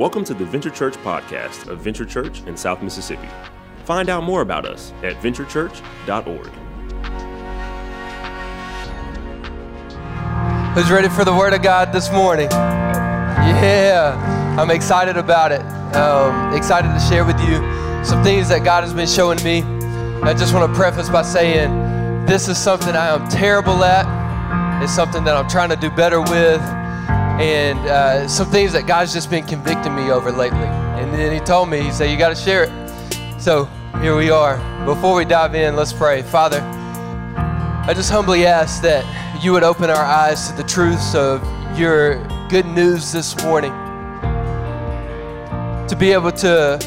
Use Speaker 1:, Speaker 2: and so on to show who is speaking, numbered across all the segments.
Speaker 1: Welcome to the Venture Church podcast of Venture Church in South Mississippi. Find out more about us at venturechurch.org.
Speaker 2: Who's ready for the Word of God this morning? Yeah, I'm excited about it. Um, excited to share with you some things that God has been showing me. I just want to preface by saying this is something I am terrible at. It's something that I'm trying to do better with and uh, some things that God's just been convicting me over lately. And then He told me, He said, You got to share it. So here we are. Before we dive in, let's pray. Father, I just humbly ask that you would open our eyes to the truths of your good news this morning. To be able to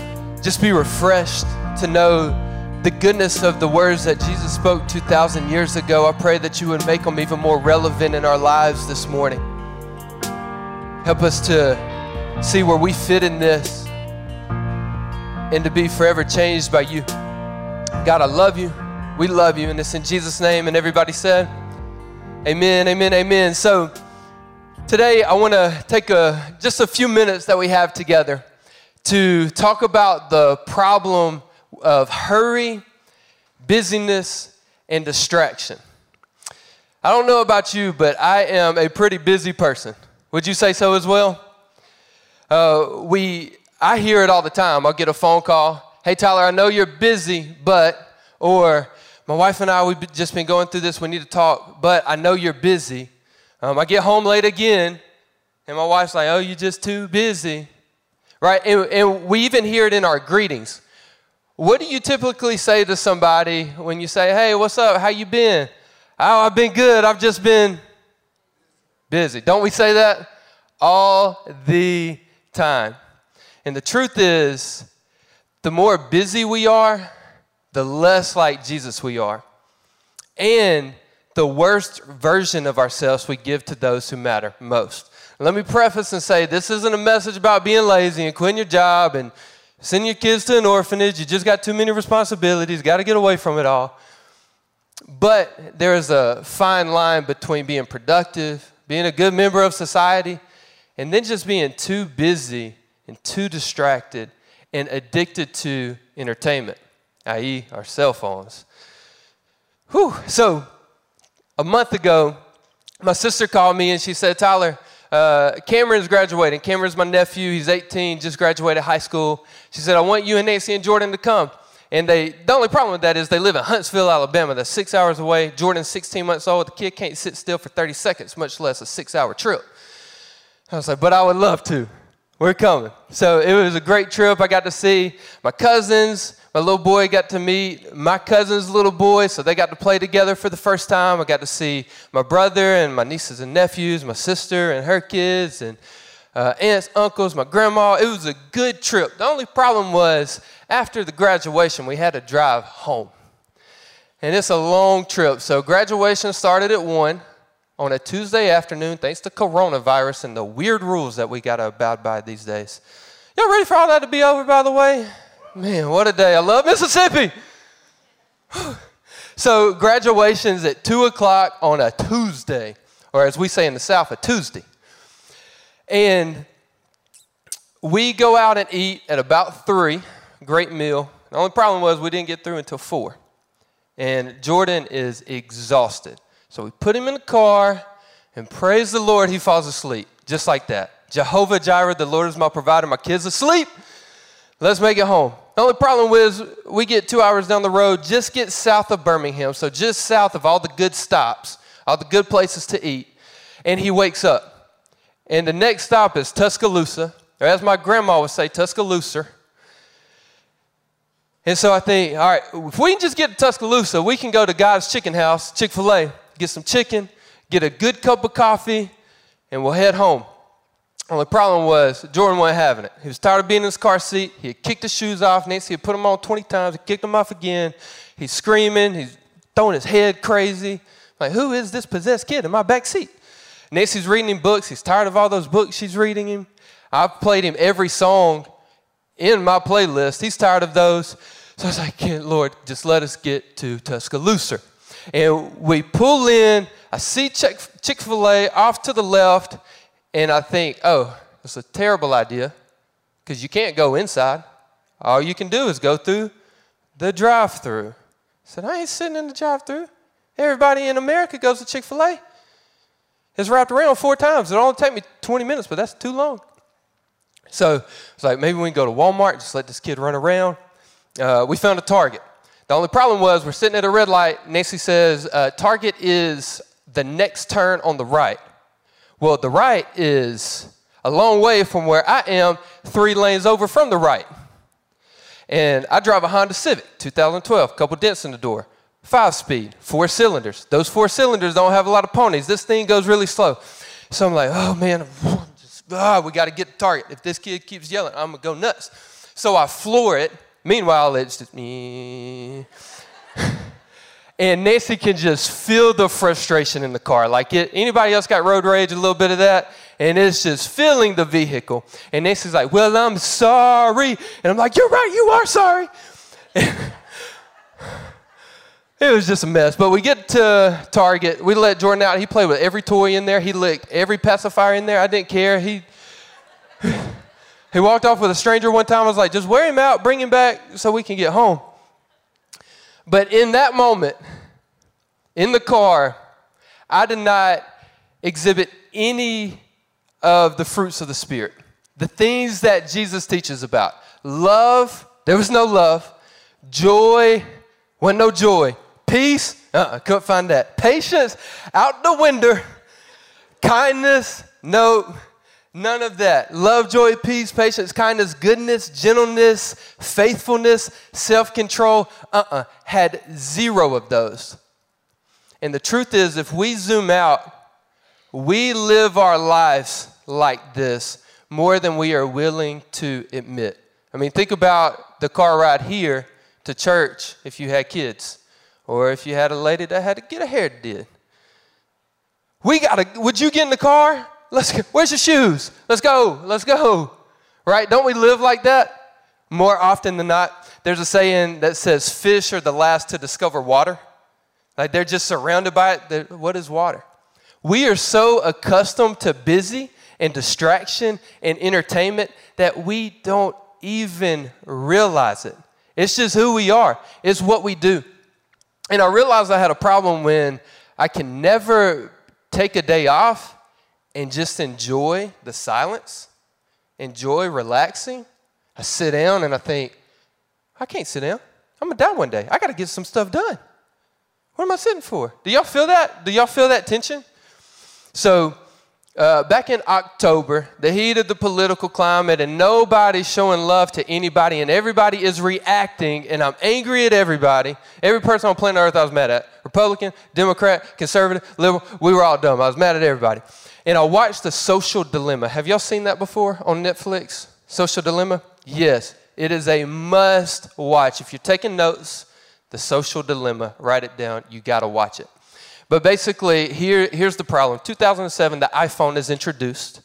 Speaker 2: just be refreshed, to know the goodness of the words that Jesus spoke 2,000 years ago. I pray that you would make them even more relevant in our lives this morning. Help us to see where we fit in this and to be forever changed by you. God, I love you. We love you. And it's in Jesus' name. And everybody said, Amen, amen, amen. So today I want to take a, just a few minutes that we have together to talk about the problem of hurry, busyness, and distraction. I don't know about you, but I am a pretty busy person. Would you say so as well? Uh, we, I hear it all the time. I'll get a phone call. Hey, Tyler, I know you're busy, but, or my wife and I, we've just been going through this. We need to talk, but I know you're busy. Um, I get home late again, and my wife's like, oh, you're just too busy. Right? And, and we even hear it in our greetings. What do you typically say to somebody when you say, hey, what's up? How you been? Oh, I've been good. I've just been busy. Don't we say that all the time? And the truth is, the more busy we are, the less like Jesus we are. And the worst version of ourselves we give to those who matter most. Let me preface and say this isn't a message about being lazy and quitting your job and sending your kids to an orphanage. You just got too many responsibilities, got to get away from it all. But there is a fine line between being productive being a good member of society, and then just being too busy and too distracted and addicted to entertainment, i.e., our cell phones. Whew. So, a month ago, my sister called me and she said, Tyler, uh, Cameron's graduating. Cameron's my nephew. He's 18, just graduated high school. She said, I want you and Nancy and Jordan to come. And they, the only problem with that is they live in Huntsville, Alabama. That's six hours away. Jordan's 16 months old. The kid can't sit still for 30 seconds, much less a six hour trip. I was like, but I would love to. We're coming. So it was a great trip. I got to see my cousins. My little boy got to meet my cousin's little boy, so they got to play together for the first time. I got to see my brother and my nieces and nephews, my sister and her kids, and uh, aunts, uncles, my grandma. It was a good trip. The only problem was after the graduation, we had to drive home. And it's a long trip. So graduation started at 1 on a Tuesday afternoon, thanks to coronavirus and the weird rules that we got to abide by these days. Y'all ready for all that to be over, by the way? Man, what a day. I love Mississippi. so graduation's at 2 o'clock on a Tuesday, or as we say in the South, a Tuesday. And we go out and eat at about 3 great meal. The only problem was we didn't get through until four. And Jordan is exhausted. So we put him in the car and praise the Lord, he falls asleep. Just like that. Jehovah Jireh, the Lord is my provider. My kids asleep. Let's make it home. The only problem was we get two hours down the road, just get south of Birmingham, so just south of all the good stops, all the good places to eat. And he wakes up. And the next stop is Tuscaloosa, or as my grandma would say, Tuscaloosa. And so I think, all right, if we can just get to Tuscaloosa, we can go to God's Chicken House, Chick fil A, get some chicken, get a good cup of coffee, and we'll head home. Only problem was Jordan wasn't having it. He was tired of being in his car seat. He had kicked his shoes off. Nancy had put them on 20 times. He kicked them off again. He's screaming. He's throwing his head crazy. Like, who is this possessed kid in my back seat? Nancy's reading him books. He's tired of all those books she's reading him. I've played him every song in my playlist. He's tired of those. So I was like, Lord, just let us get to Tuscaloosa. And we pull in, I see Chick fil A off to the left, and I think, oh, it's a terrible idea because you can't go inside. All you can do is go through the drive through. Said, I ain't sitting in the drive through. Everybody in America goes to Chick fil A. It's wrapped around four times. It'll only take me 20 minutes, but that's too long. So it's like, maybe we can go to Walmart, just let this kid run around. Uh, we found a Target. The only problem was we're sitting at a red light. Nancy says, uh, Target is the next turn on the right. Well, the right is a long way from where I am, three lanes over from the right. And I drive a Honda Civic, 2012, couple dents in the door, five speed, four cylinders. Those four cylinders don't have a lot of ponies. This thing goes really slow. So I'm like, oh man, just, ah, we got to get the target. If this kid keeps yelling, I'm going to go nuts. So I floor it. Meanwhile, it's just me. and Nancy can just feel the frustration in the car. Like it, anybody else got road rage, a little bit of that? and it's just filling the vehicle. And Nancy's like, Well, I'm sorry. And I'm like, You're right, you are sorry. it was just a mess. But we get to Target. We let Jordan out. He played with every toy in there, he licked every pacifier in there. I didn't care. He. He walked off with a stranger one time. I was like, just wear him out, bring him back so we can get home. But in that moment, in the car, I did not exhibit any of the fruits of the Spirit, the things that Jesus teaches about. Love, there was no love. Joy, wasn't no joy. Peace, uh-uh, couldn't find that. Patience, out the window. Kindness, no, none of that. Love, joy, peace, patience, kindness, goodness, gentleness, faithfulness, self control, uh uh-uh, uh, had zero of those. And the truth is, if we zoom out, we live our lives like this more than we are willing to admit. I mean, think about the car ride here to church if you had kids, or if you had a lady that had to get her hair did. We gotta, would you get in the car? Let's go. Where's your shoes? Let's go. Let's go. Right? Don't we live like that? More often than not, there's a saying that says fish are the last to discover water. Like they're just surrounded by it. What is water? We are so accustomed to busy and distraction and entertainment that we don't even realize it. It's just who we are, it's what we do. And I realized I had a problem when I can never take a day off and just enjoy the silence, enjoy relaxing. I sit down and I think, I can't sit down. I'm gonna die one day. I gotta get some stuff done. What am I sitting for? Do y'all feel that? Do y'all feel that tension? So uh, back in October, the heat of the political climate, and nobody's showing love to anybody, and everybody is reacting, and I'm angry at everybody. Every person on planet Earth I was mad at Republican, Democrat, conservative, liberal, we were all dumb. I was mad at everybody. And I watched The Social Dilemma. Have y'all seen that before on Netflix? Social Dilemma? Yes, it is a must watch. If you're taking notes, The Social Dilemma, write it down. You got to watch it. But basically, here, here's the problem 2007, the iPhone is introduced.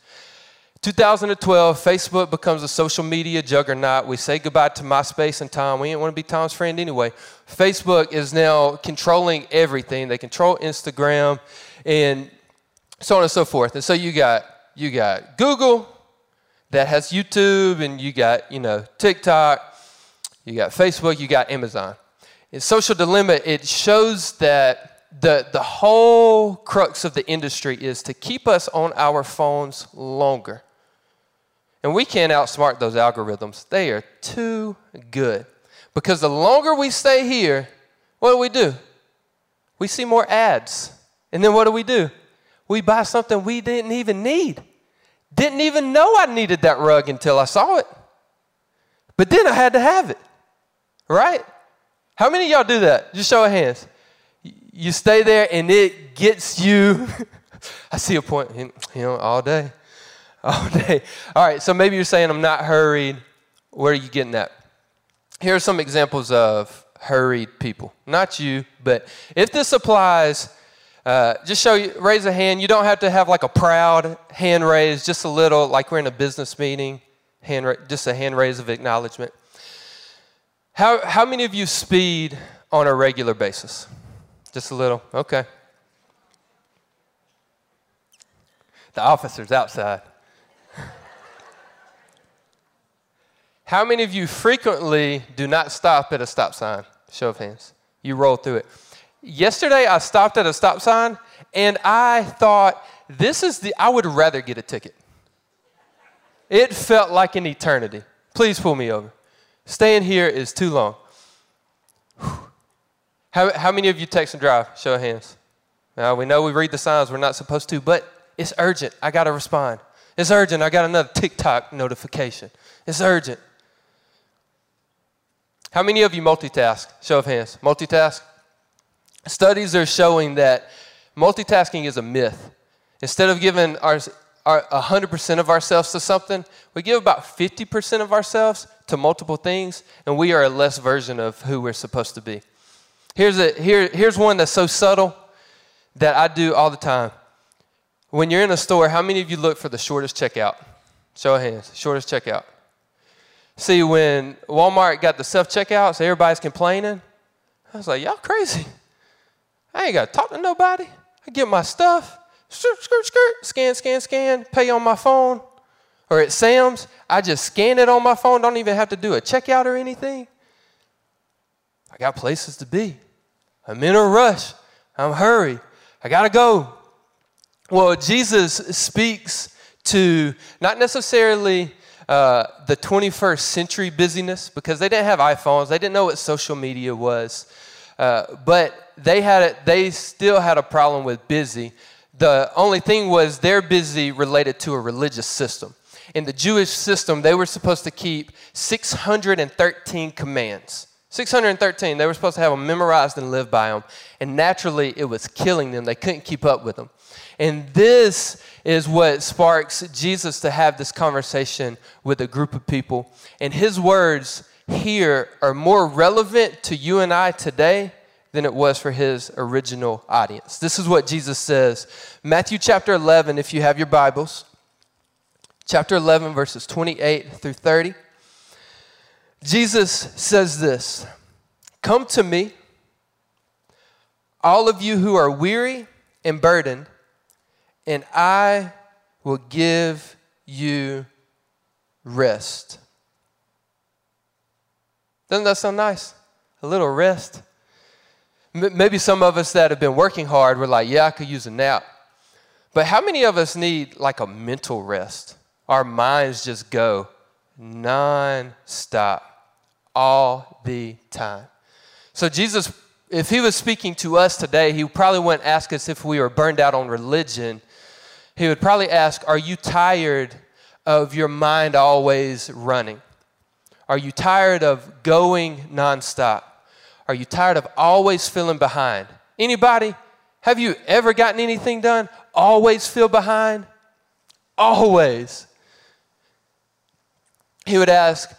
Speaker 2: 2012, Facebook becomes a social media juggernaut. We say goodbye to MySpace and Tom. We didn't want to be Tom's friend anyway. Facebook is now controlling everything. They control Instagram and so on and so forth. And so you got you got Google that has YouTube and you got, you know, TikTok, you got Facebook, you got Amazon. In Social Dilemma, it shows that the, the whole crux of the industry is to keep us on our phones longer. And we can't outsmart those algorithms. They are too good. Because the longer we stay here, what do we do? We see more ads. And then what do we do? We buy something we didn't even need. Didn't even know I needed that rug until I saw it. But then I had to have it. Right? How many y'all do that? Just show of hands you stay there and it gets you. I see a point, you know, all day. All day. All right, so maybe you're saying I'm not hurried. Where are you getting that? Here are some examples of hurried people. Not you, but if this applies, uh, just show you, raise a hand. You don't have to have like a proud hand raise, just a little, like we're in a business meeting, hand ra- just a hand raise of acknowledgement. How, how many of you speed on a regular basis? Just a little. Okay. The officer's outside. How many of you frequently do not stop at a stop sign? Show of hands. You roll through it. Yesterday, I stopped at a stop sign and I thought, this is the, I would rather get a ticket. It felt like an eternity. Please pull me over. Staying here is too long. How, how many of you text and drive? Show of hands. Now, we know we read the signs, we're not supposed to, but it's urgent. I got to respond. It's urgent. I got another TikTok notification. It's urgent. How many of you multitask? Show of hands. Multitask? Studies are showing that multitasking is a myth. Instead of giving our, our 100% of ourselves to something, we give about 50% of ourselves to multiple things, and we are a less version of who we're supposed to be. Here's, a, here, here's one that's so subtle that I do all the time. When you're in a store, how many of you look for the shortest checkout? Show of hands, shortest checkout. See, when Walmart got the self checkouts, everybody's complaining. I was like, y'all crazy. I ain't got to talk to nobody. I get my stuff, skirt, skirt, skirt, scan, scan, scan, pay on my phone. Or at Sam's, I just scan it on my phone, don't even have to do a checkout or anything. I got places to be. I'm in a rush. I'm hurry. I got to go. Well, Jesus speaks to not necessarily uh, the 21st century busyness because they didn't have iPhones, they didn't know what social media was. Uh, but they had it, they still had a problem with busy. The only thing was they're busy related to a religious system. In the Jewish system, they were supposed to keep 613 commands. 613. They were supposed to have them memorized and live by them. And naturally, it was killing them. They couldn't keep up with them. And this is what sparks Jesus to have this conversation with a group of people. And his words here are more relevant to you and I today than it was for his original audience. This is what Jesus says Matthew chapter 11, if you have your Bibles, chapter 11, verses 28 through 30. Jesus says this Come to me, all of you who are weary and burdened and I will give you rest. Doesn't that sound nice? A little rest. Maybe some of us that have been working hard, we're like, yeah, I could use a nap. But how many of us need like a mental rest? Our minds just go non-stop all the time. So Jesus, if he was speaking to us today, he probably wouldn't ask us if we were burned out on religion he would probably ask, Are you tired of your mind always running? Are you tired of going nonstop? Are you tired of always feeling behind? Anybody? Have you ever gotten anything done? Always feel behind? Always. He would ask,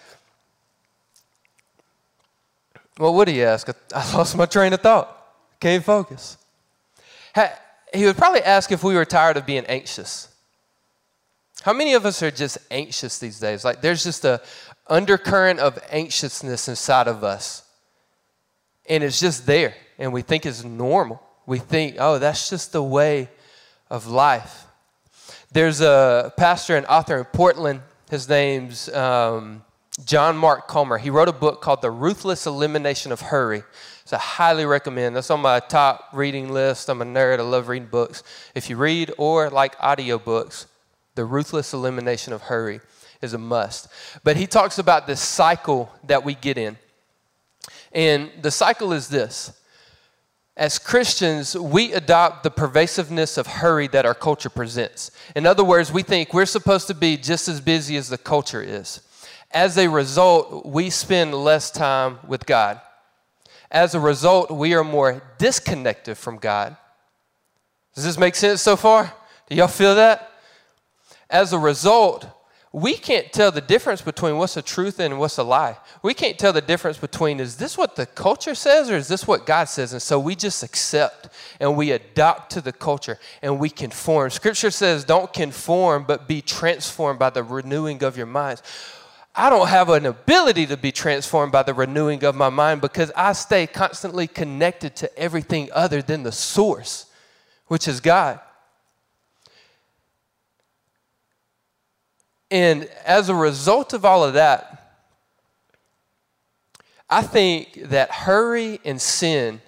Speaker 2: What would he ask? I lost my train of thought. Can't focus he would probably ask if we were tired of being anxious. How many of us are just anxious these days? Like there's just a undercurrent of anxiousness inside of us. And it's just there. And we think it's normal. We think, oh, that's just the way of life. There's a pastor and author in Portland. His name's um, John Mark Comer. He wrote a book called The Ruthless Elimination of Hurry. So I highly recommend. That's on my top reading list. I'm a nerd. I love reading books. If you read or like audiobooks, The Ruthless Elimination of Hurry is a must. But he talks about this cycle that we get in. And the cycle is this. As Christians, we adopt the pervasiveness of hurry that our culture presents. In other words, we think we're supposed to be just as busy as the culture is. As a result, we spend less time with God. As a result, we are more disconnected from God. Does this make sense so far? Do y'all feel that? As a result, we can't tell the difference between what's a truth and what's a lie. We can't tell the difference between is this what the culture says or is this what God says? And so we just accept and we adopt to the culture and we conform. Scripture says, don't conform, but be transformed by the renewing of your minds. I don't have an ability to be transformed by the renewing of my mind because I stay constantly connected to everything other than the source, which is God. And as a result of all of that, I think that hurry and sin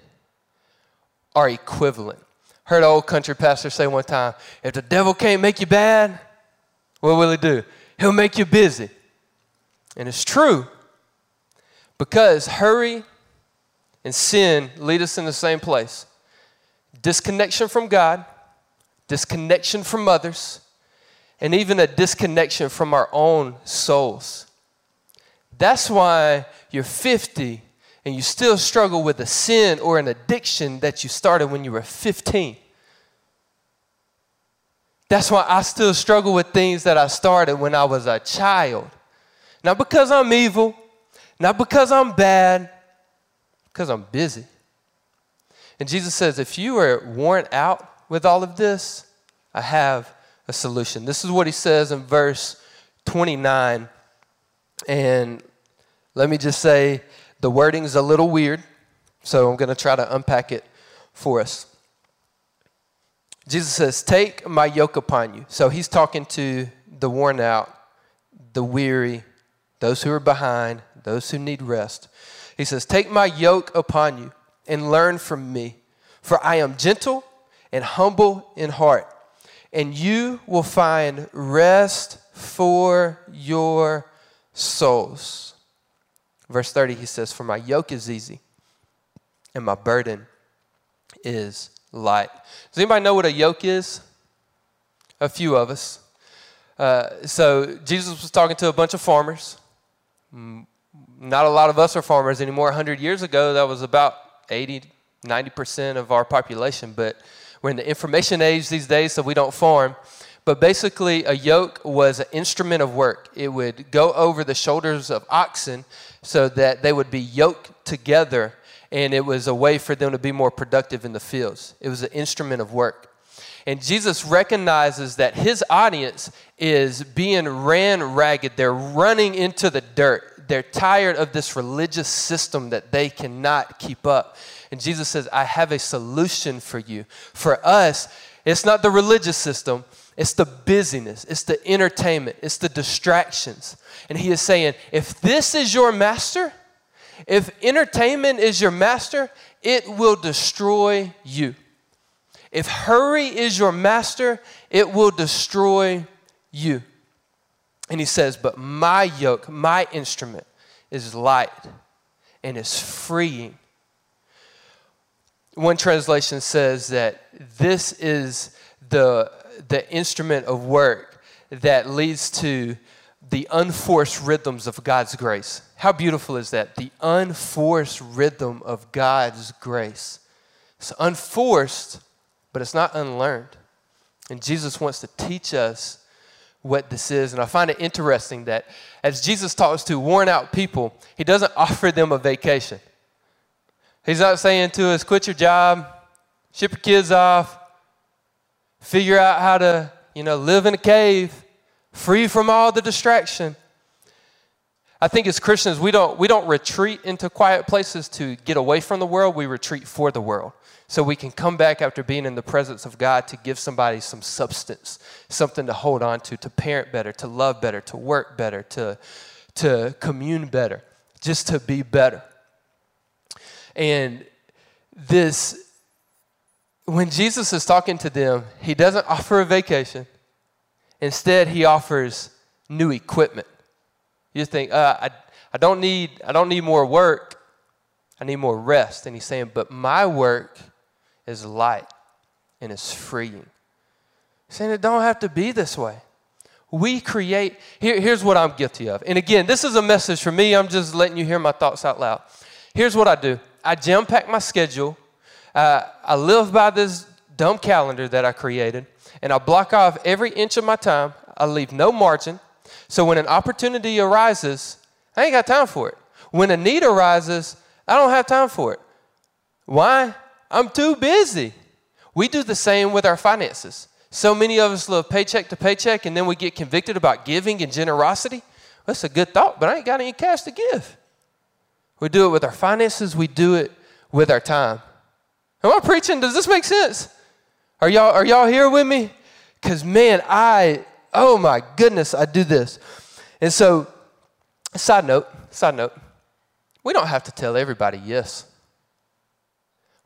Speaker 2: are equivalent. Heard an old country pastor say one time if the devil can't make you bad, what will he do? He'll make you busy. And it's true because hurry and sin lead us in the same place disconnection from God, disconnection from others, and even a disconnection from our own souls. That's why you're 50 and you still struggle with a sin or an addiction that you started when you were 15. That's why I still struggle with things that I started when I was a child. Not because I'm evil, not because I'm bad, because I'm busy. And Jesus says, if you are worn out with all of this, I have a solution. This is what he says in verse 29. And let me just say, the wording is a little weird, so I'm going to try to unpack it for us. Jesus says, Take my yoke upon you. So he's talking to the worn out, the weary, those who are behind, those who need rest. He says, Take my yoke upon you and learn from me, for I am gentle and humble in heart, and you will find rest for your souls. Verse 30, he says, For my yoke is easy and my burden is light. Does anybody know what a yoke is? A few of us. Uh, so Jesus was talking to a bunch of farmers. Not a lot of us are farmers anymore. 100 years ago, that was about 80, 90% of our population. But we're in the information age these days, so we don't farm. But basically, a yoke was an instrument of work. It would go over the shoulders of oxen so that they would be yoked together and it was a way for them to be more productive in the fields. It was an instrument of work. And Jesus recognizes that his audience is being ran ragged. They're running into the dirt. They're tired of this religious system that they cannot keep up. And Jesus says, I have a solution for you. For us, it's not the religious system, it's the busyness, it's the entertainment, it's the distractions. And he is saying, if this is your master, if entertainment is your master, it will destroy you. If hurry is your master, it will destroy you. And he says, But my yoke, my instrument is light and is freeing. One translation says that this is the, the instrument of work that leads to the unforced rhythms of God's grace. How beautiful is that? The unforced rhythm of God's grace. It's unforced, but it's not unlearned. And Jesus wants to teach us what this is. And I find it interesting that as Jesus talks to worn out people, he doesn't offer them a vacation. He's not saying to us, quit your job, ship your kids off, figure out how to, you know, live in a cave, free from all the distraction. I think as Christians, we don't, we don't retreat into quiet places to get away from the world, we retreat for the world. So we can come back after being in the presence of God to give somebody some substance, something to hold on to, to parent better, to love better, to work better, to, to commune better, just to be better. And this, when Jesus is talking to them, he doesn't offer a vacation. Instead, he offers new equipment. You just think, uh, I, I, don't need, I don't need more work. I need more rest. And he's saying, but my work is light and it's freeing. He's saying it don't have to be this way. We create, here, here's what I'm guilty of. And again, this is a message for me. I'm just letting you hear my thoughts out loud. Here's what I do I jam pack my schedule. Uh, I live by this dumb calendar that I created, and I block off every inch of my time. I leave no margin. So when an opportunity arises, I ain't got time for it. When a need arises, I don't have time for it. Why? I'm too busy. We do the same with our finances. So many of us live paycheck to paycheck and then we get convicted about giving and generosity. That's a good thought, but I ain't got any cash to give. We do it with our finances, we do it with our time. Am I preaching? Does this make sense? Are y'all, are y'all here with me? Because, man, I oh my goodness, I do this. And so, side note, side note, We don't have to tell everybody yes.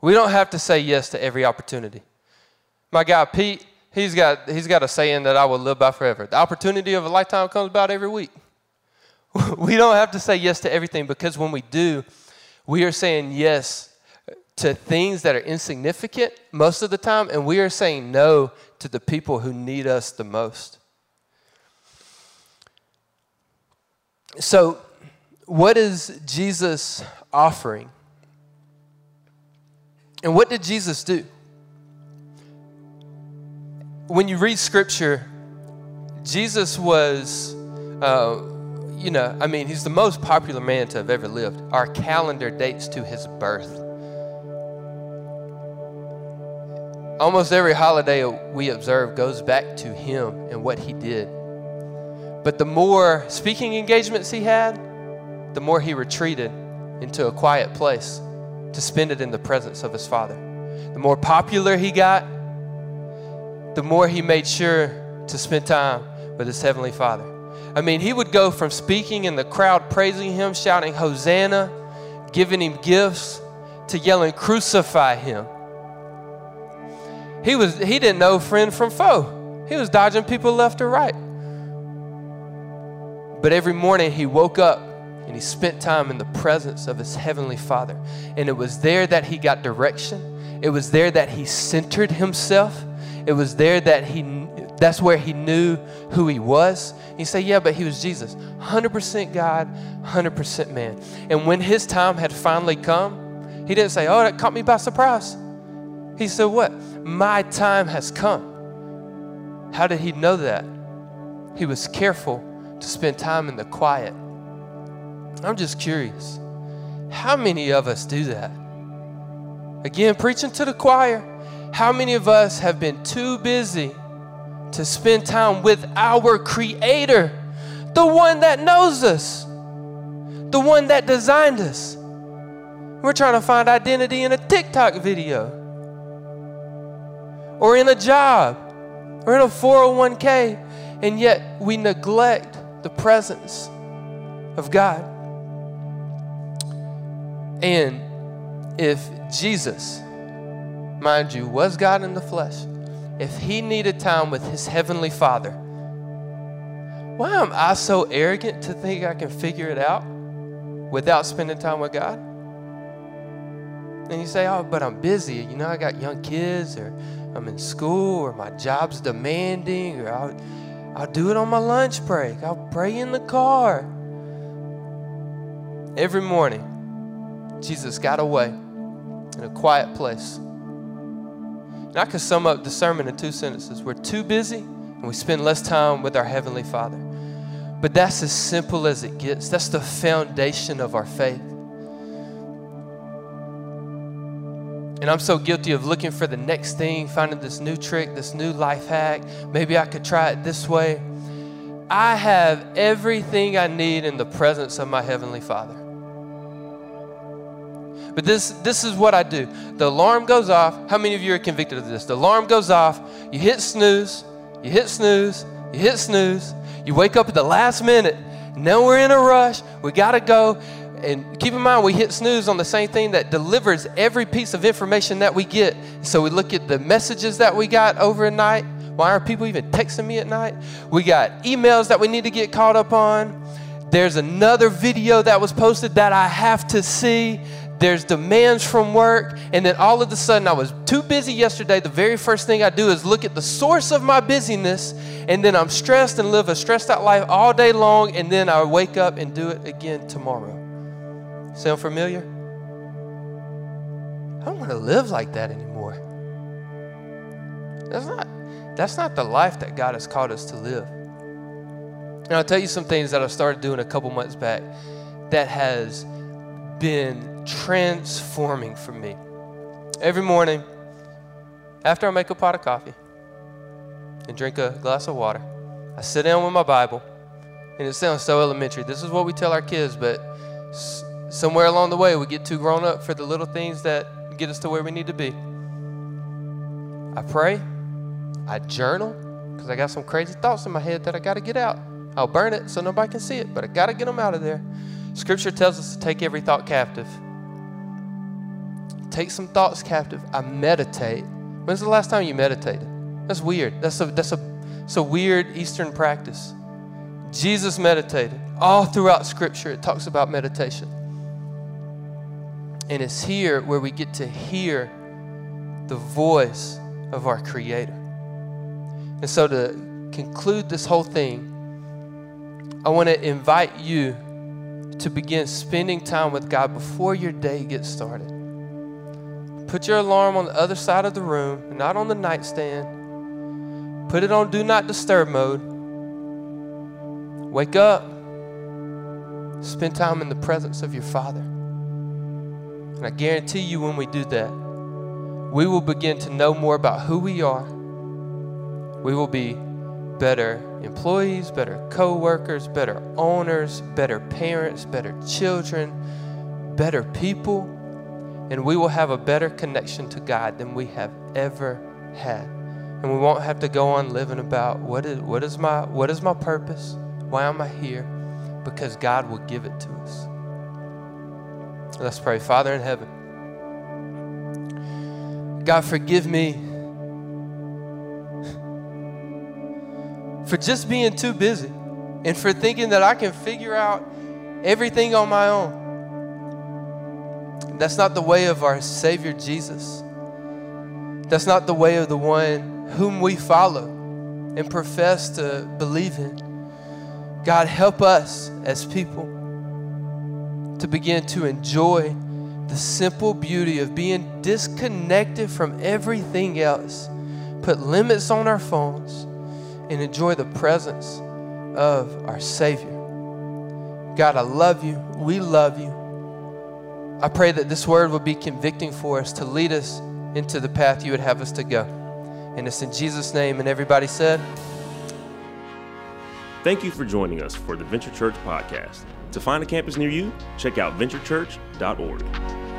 Speaker 2: We don't have to say yes to every opportunity. My guy Pete, he's got, he's got a saying that I will live by forever. The opportunity of a lifetime comes about every week. we don't have to say yes to everything because when we do, we are saying yes to things that are insignificant most of the time, and we are saying no to the people who need us the most. So, what is Jesus offering? And what did Jesus do? When you read scripture, Jesus was, uh, you know, I mean, he's the most popular man to have ever lived. Our calendar dates to his birth. Almost every holiday we observe goes back to him and what he did. But the more speaking engagements he had, the more he retreated into a quiet place to spend it in the presence of his Father. The more popular he got, the more he made sure to spend time with his Heavenly Father. I mean, he would go from speaking in the crowd, praising him, shouting, Hosanna, giving him gifts, to yelling, Crucify him. He, was, he didn't know friend from foe. He was dodging people left or right. But every morning he woke up and he spent time in the presence of his heavenly Father. And it was there that he got direction. It was there that he centered himself. It was there that he that's where he knew who he was. You say, yeah, but he was Jesus. 100% God, 100% man. And when his time had finally come, he didn't say, oh, that caught me by surprise. He said, What? My time has come. How did he know that? He was careful to spend time in the quiet. I'm just curious. How many of us do that? Again, preaching to the choir. How many of us have been too busy to spend time with our Creator, the one that knows us, the one that designed us? We're trying to find identity in a TikTok video or in a job or in a 401k, and yet we neglect the presence of God. And if Jesus, mind you, was God in the flesh, if he needed time with his heavenly Father, why am I so arrogant to think I can figure it out without spending time with God? And you say, oh, but I'm busy. You know, I got young kids or I'm in school or my job's demanding or I'll, I'll do it on my lunch break. I'll pray in the car. Every morning, Jesus got away in a quiet place. And I could sum up the sermon in two sentences. We're too busy and we spend less time with our Heavenly Father. But that's as simple as it gets. That's the foundation of our faith. And I'm so guilty of looking for the next thing, finding this new trick, this new life hack. Maybe I could try it this way. I have everything I need in the presence of my Heavenly Father. But this, this is what I do. The alarm goes off. How many of you are convicted of this? The alarm goes off. You hit snooze. You hit snooze. You hit snooze. You wake up at the last minute. Now we're in a rush. We got to go. And keep in mind, we hit snooze on the same thing that delivers every piece of information that we get. So we look at the messages that we got overnight. Why are people even texting me at night? We got emails that we need to get caught up on. There's another video that was posted that I have to see. There's demands from work. And then all of a sudden, I was too busy yesterday. The very first thing I do is look at the source of my busyness. And then I'm stressed and live a stressed out life all day long. And then I wake up and do it again tomorrow. Sound familiar? I don't want to live like that anymore. That's not, that's not the life that God has called us to live. And I'll tell you some things that I started doing a couple months back that has been transforming for me. Every morning, after I make a pot of coffee and drink a glass of water, I sit down with my Bible. And it sounds so elementary. This is what we tell our kids, but somewhere along the way, we get too grown up for the little things that get us to where we need to be. I pray, I journal, because I got some crazy thoughts in my head that I got to get out. I'll burn it so nobody can see it, but I got to get them out of there. Scripture tells us to take every thought captive. Take some thoughts captive. I meditate. When's the last time you meditated? That's weird. That's a that's a it's a weird Eastern practice. Jesus meditated. All throughout Scripture, it talks about meditation. And it's here where we get to hear the voice of our Creator. And so, to conclude this whole thing, I want to invite you to begin spending time with God before your day gets started. Put your alarm on the other side of the room, not on the nightstand. Put it on do not disturb mode. Wake up. Spend time in the presence of your Father. And I guarantee you, when we do that, we will begin to know more about who we are. We will be better employees, better co workers, better owners, better parents, better children, better people, and we will have a better connection to God than we have ever had. And we won't have to go on living about what is, what is, my, what is my purpose? Why am I here? Because God will give it to us. Let's pray. Father in heaven, God, forgive me for just being too busy and for thinking that I can figure out everything on my own. That's not the way of our Savior Jesus. That's not the way of the one whom we follow and profess to believe in. God, help us as people to begin to enjoy the simple beauty of being disconnected from everything else. Put limits on our phones and enjoy the presence of our Savior. God, I love you. We love you. I pray that this word will be convicting for us to lead us into the path you would have us to go. And it's in Jesus' name. And everybody said,
Speaker 1: Thank you for joining us for the Venture Church podcast. To find a campus near you, check out venturechurch.org.